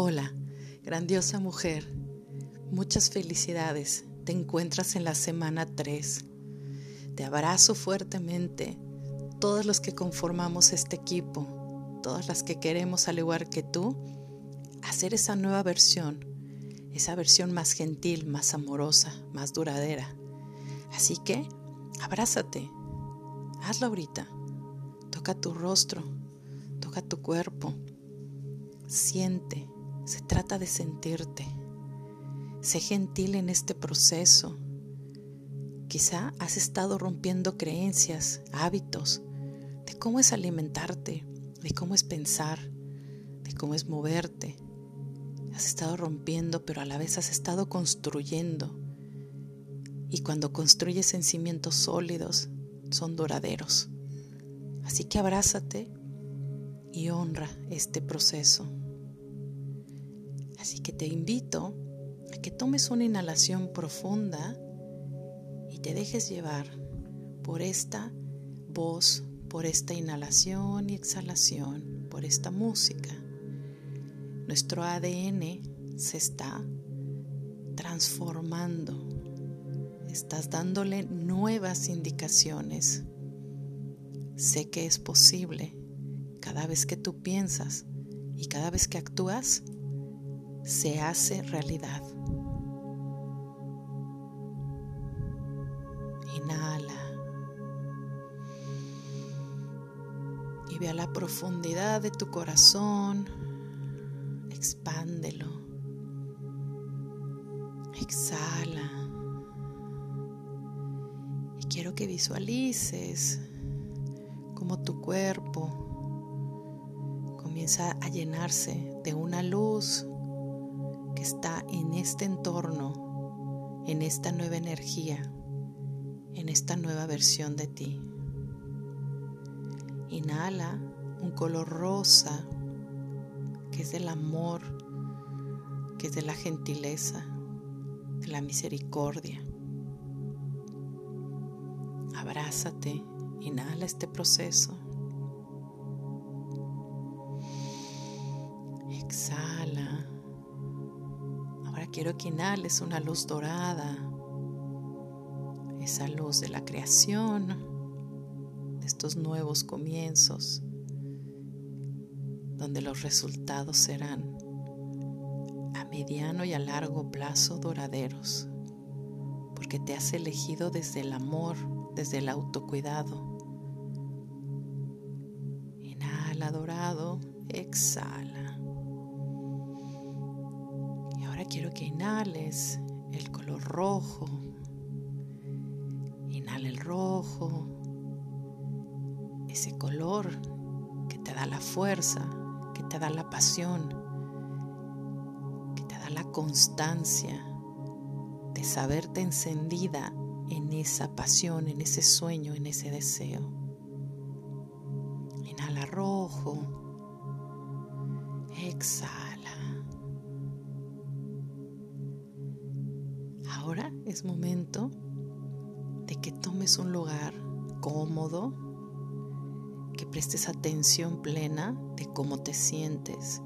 Hola, grandiosa mujer. Muchas felicidades. Te encuentras en la semana 3. Te abrazo fuertemente. Todos los que conformamos este equipo, todas las que queremos, al igual que tú, hacer esa nueva versión, esa versión más gentil, más amorosa, más duradera. Así que, abrázate. Hazlo ahorita. Toca tu rostro, toca tu cuerpo. Siente, se trata de sentirte. Sé gentil en este proceso. Quizá has estado rompiendo creencias, hábitos, de cómo es alimentarte, de cómo es pensar, de cómo es moverte. Has estado rompiendo, pero a la vez has estado construyendo. Y cuando construyes en cimientos sólidos, son duraderos. Así que abrázate y honra este proceso. Así que te invito a que tomes una inhalación profunda y te dejes llevar por esta voz, por esta inhalación y exhalación, por esta música. Nuestro ADN se está transformando. Estás dándole nuevas indicaciones. Sé que es posible cada vez que tú piensas y cada vez que actúas, se hace realidad. Inhala. Y ve a la profundidad de tu corazón. Expándelo. Exhala. Y quiero que visualices como tu cuerpo comienza a llenarse de una luz que está en este entorno, en esta nueva energía, en esta nueva versión de ti. Inhala un color rosa que es del amor, que es de la gentileza, de la misericordia. Abrázate, inhala este proceso. Que inhales una luz dorada, esa luz de la creación, de estos nuevos comienzos, donde los resultados serán a mediano y a largo plazo duraderos, porque te has elegido desde el amor, desde el autocuidado. Inhala dorado, exhala que inhales el color rojo. Inhala el rojo, ese color que te da la fuerza, que te da la pasión, que te da la constancia de saberte encendida en esa pasión, en ese sueño, en ese deseo. Inhala rojo, exhala. Es momento de que tomes un lugar cómodo, que prestes atención plena de cómo te sientes,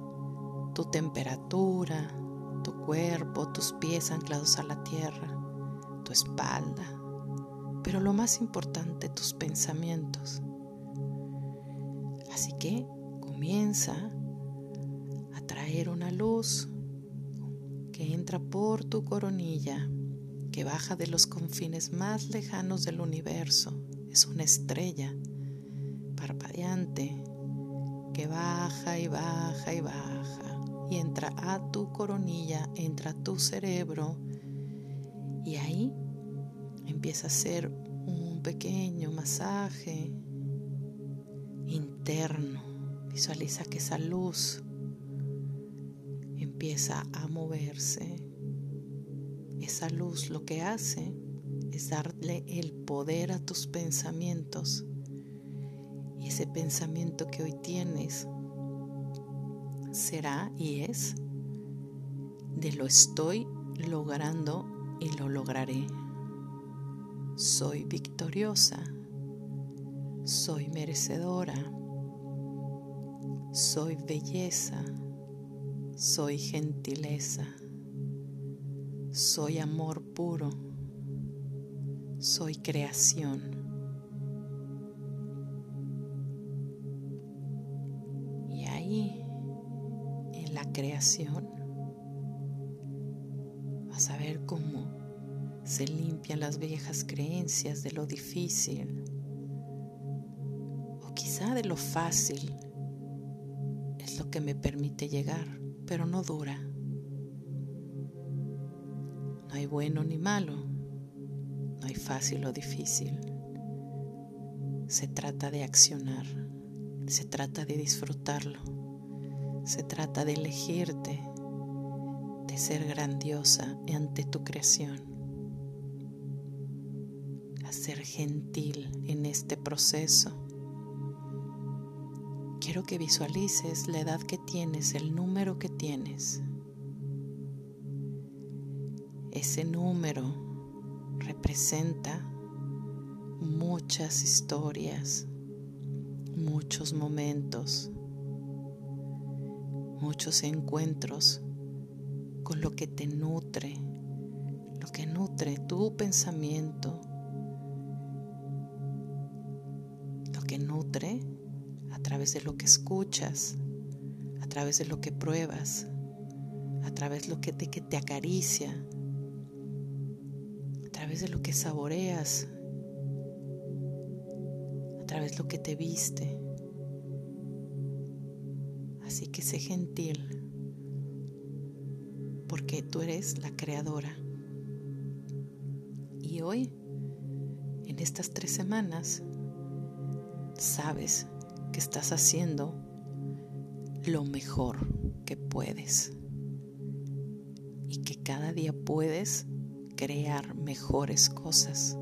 tu temperatura, tu cuerpo, tus pies anclados a la tierra, tu espalda, pero lo más importante, tus pensamientos. Así que comienza a traer una luz que entra por tu coronilla que baja de los confines más lejanos del universo. Es una estrella parpadeante que baja y baja y baja y entra a tu coronilla, entra a tu cerebro y ahí empieza a hacer un pequeño masaje interno. Visualiza que esa luz empieza a moverse esa luz lo que hace es darle el poder a tus pensamientos. Y ese pensamiento que hoy tienes será y es de lo estoy logrando y lo lograré. Soy victoriosa. Soy merecedora. Soy belleza. soy gentileza, soy amor puro, soy creación. Y ahí, en la creación, vas a ver cómo se limpian las viejas creencias de lo difícil o quizá de lo fácil. Es lo que me permite llegar pero no dura. Hay bueno ni malo, no hay fácil o difícil. Se trata de accionar, se trata de disfrutarlo, se trata de elegirte, de ser grandiosa ante tu creación, a ser gentil en este proceso quiero que visualices la edad que tienes, el número que tienes. Ese número representa muchas historias, muchos momentos, muchos encuentros con lo que te nutre, lo que nutre tu pensamiento, lo que nutre a través de lo que escuchas, a través de lo que pruebas, a través de lo que te, que te acaricia, través de lo que saboreas, a través de lo que te viste. Así que sé gentil, porque tú eres la creadora. Y hoy, en estas tres semanas, sabes que estás haciendo lo mejor que puedes y que cada día puedes crear mejores cosas.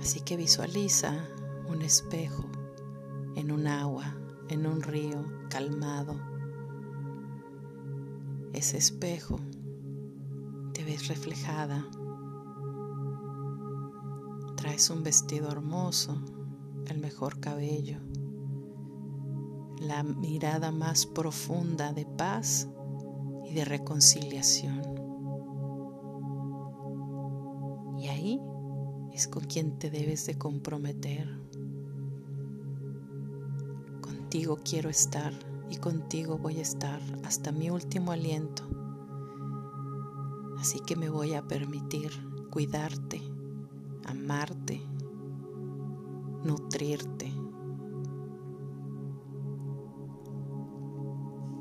Así que visualiza un espejo en un agua, en un río calmado. Ese espejo te ves reflejada Traes un vestido hermoso, el mejor cabello, la mirada más profunda de paz de reconciliación. Y ahí es con quien te debes de comprometer. Contigo quiero estar y contigo voy a estar hasta mi último aliento. Así que me voy a permitir cuidarte amarte, nutrirte.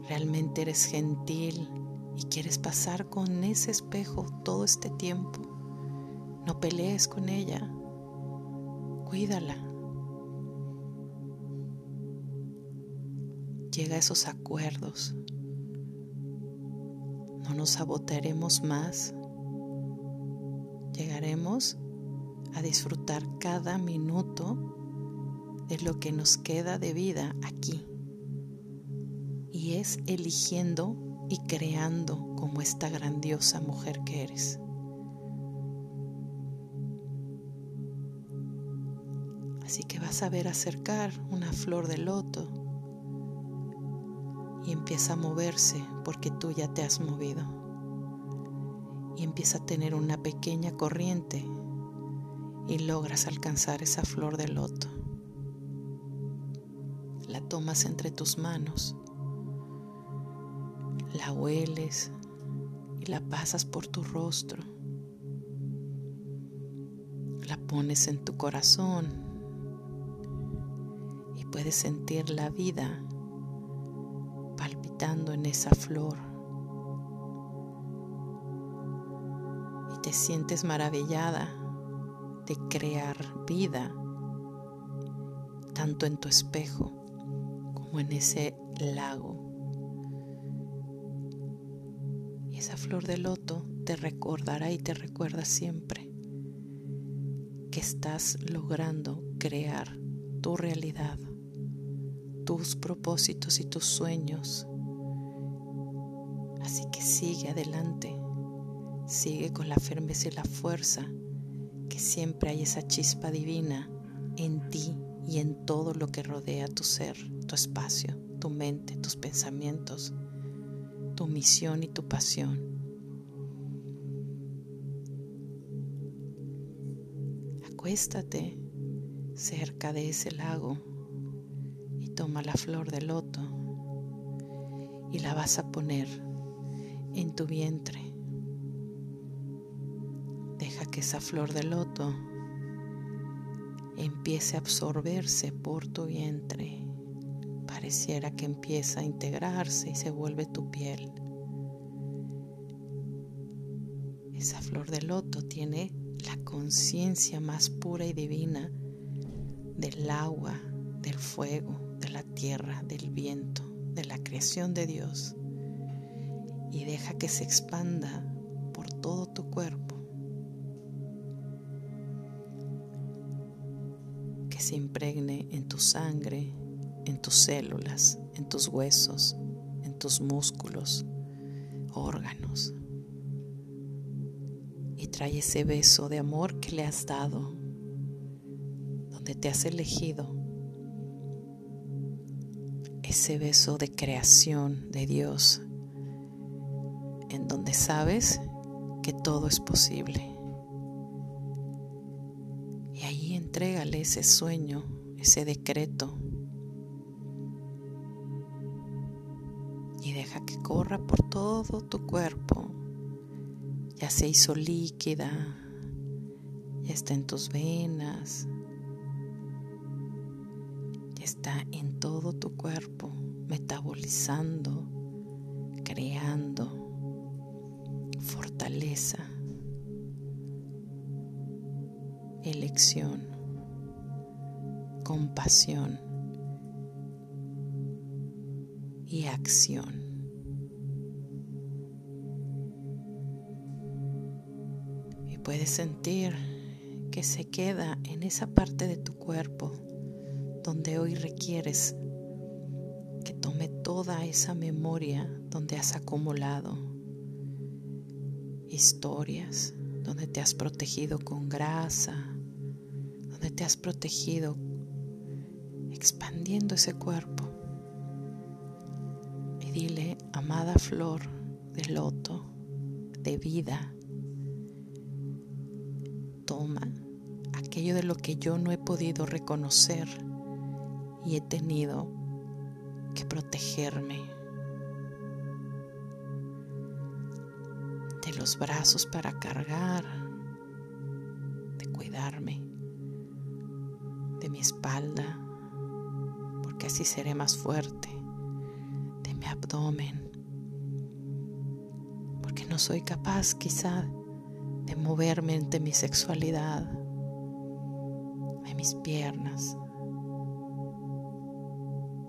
Realmente eres gentil y quieres pasar con ese espejo todo este tiempo. No pelees con ella. Cuídala. Llega a esos acuerdos. No nos sabotearemos más. Llegaremos a disfrutar cada minuto de lo que nos queda de vida aquí. Y es eligiendo y creando como esta grandiosa mujer que eres. Así que vas a ver acercar una flor de loto y empieza a moverse porque tú ya te has movido. Y empieza a tener una pequeña corriente y logras alcanzar esa flor de loto. La tomas entre tus manos, la hueles y la pasas por tu rostro. La pones en tu corazón y puedes sentir la vida palpitando en esa flor. Y te sientes maravillada de crear vida, tanto en tu espejo como en ese lago. Esa flor de loto te recordará y te recuerda siempre que estás logrando crear tu realidad, tus propósitos y tus sueños. Así que sigue adelante, sigue con la firmeza y la fuerza que siempre hay esa chispa divina en ti y en todo lo que rodea tu ser, tu espacio, tu mente, tus pensamientos, tu misión y tu pasión. Acuéstate cerca de ese lago y toma la flor de loto y la vas a poner en tu vientre. Deja que esa flor de loto empiece a absorberse por tu vientre. Que empieza a integrarse y se vuelve tu piel. Esa flor de loto tiene la conciencia más pura y divina del agua, del fuego, de la tierra, del viento, de la creación de Dios. Y deja que se expanda por todo tu cuerpo se impregne en tu sangre, en tus células, en tus huesos, en tus músculos, órganos. Y trae ese beso de amor que le has dado, donde te has elegido. Ese beso de creación de Dios, en donde sabes que todo es posible. entrégale ese sueño, ese decreto. Y deja que corra por todo tu cuerpo. Ya se hizo líquida, ya está en tus venas, ya está en todo tu cuerpo, metabolizando, creando fortaleza, elección compasión y acción. Y puedes sentir que se queda en esa parte de tu cuerpo donde hoy requieres que tome toda esa memoria donde has acumulado historias, donde te has protegido con grasa, donde te has protegido expandiendo ese cuerpo. Dile, amada flor de loto, de vida, toma aquello de lo que yo no he podido reconocer y he tenido que protegerme. De los brazos para cargar, de cuidarme, de mi espalda, que así seré más fuerte, porque no soy capaz quizá de moverme de mi sexualidad, de mis piernas,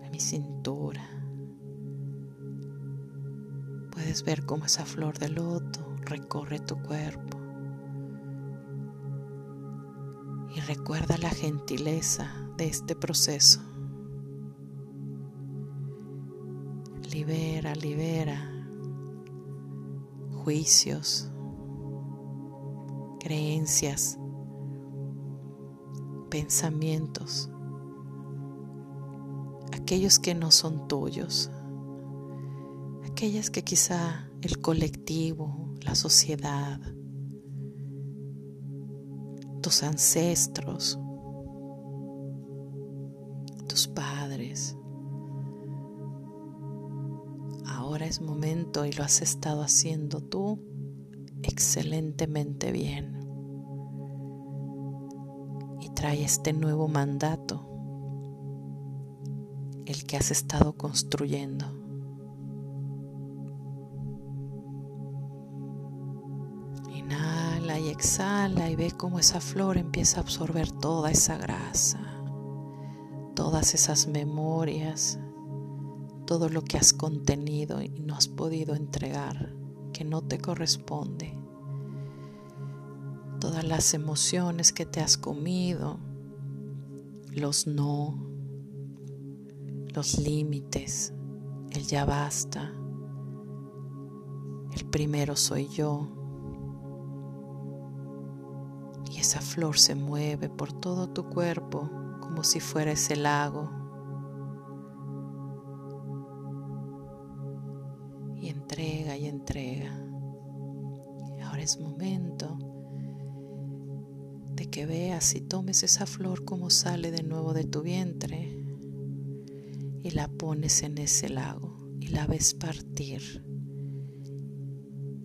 de mi cintura. Puedes ver cómo esa flor de loto recorre tu cuerpo. Y recuerda la gentileza de este proceso. Libera, libera juicios, creencias, pensamientos, aquellos que no son tuyos, aquellas que quizá el colectivo, la sociedad, tus ancestros, tus padres, es momento y lo has estado haciendo tú excelentemente bien. Y trae este nuevo mandato, el que has estado construyendo. Inhala y exhala y ve cómo esa flor empieza a absorber toda esa grasa, todas esas memorias, todo lo que has contenido y no has podido entregar, que no te corresponde, todas las emociones que te has comido, los no, los límites, el ya basta, el primero soy yo. Y esa flor se mueve por todo tu cuerpo como si fuera ese lago entrega ahora es momento de que veas y tomes esa flor como sale de nuevo de tu vientre y la pones en ese lago y la ves partir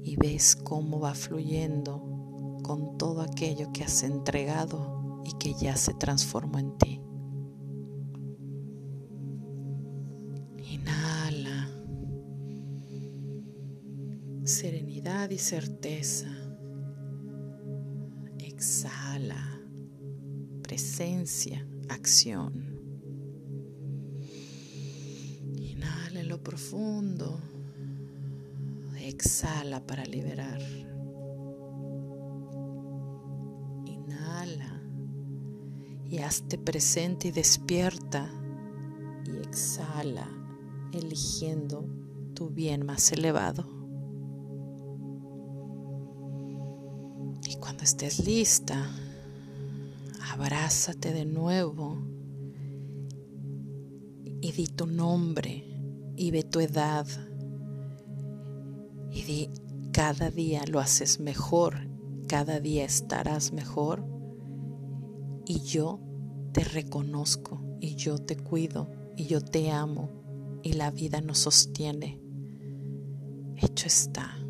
y ves cómo va fluyendo con todo aquello que has entregado y que ya se transformó en ti. Y certeza. Exhala. Presencia, acción. Inhala en lo profundo. Exhala para liberar. Inhala y hazte presente y despierta. Y exhala, eligiendo tu bien más elevado. Estés lista, abrázate de nuevo y di tu nombre y ve tu edad y di, cada día lo haces mejor, cada día estarás mejor y yo te reconozco y yo te cuido y yo te amo y la vida nos sostiene. Hecho está.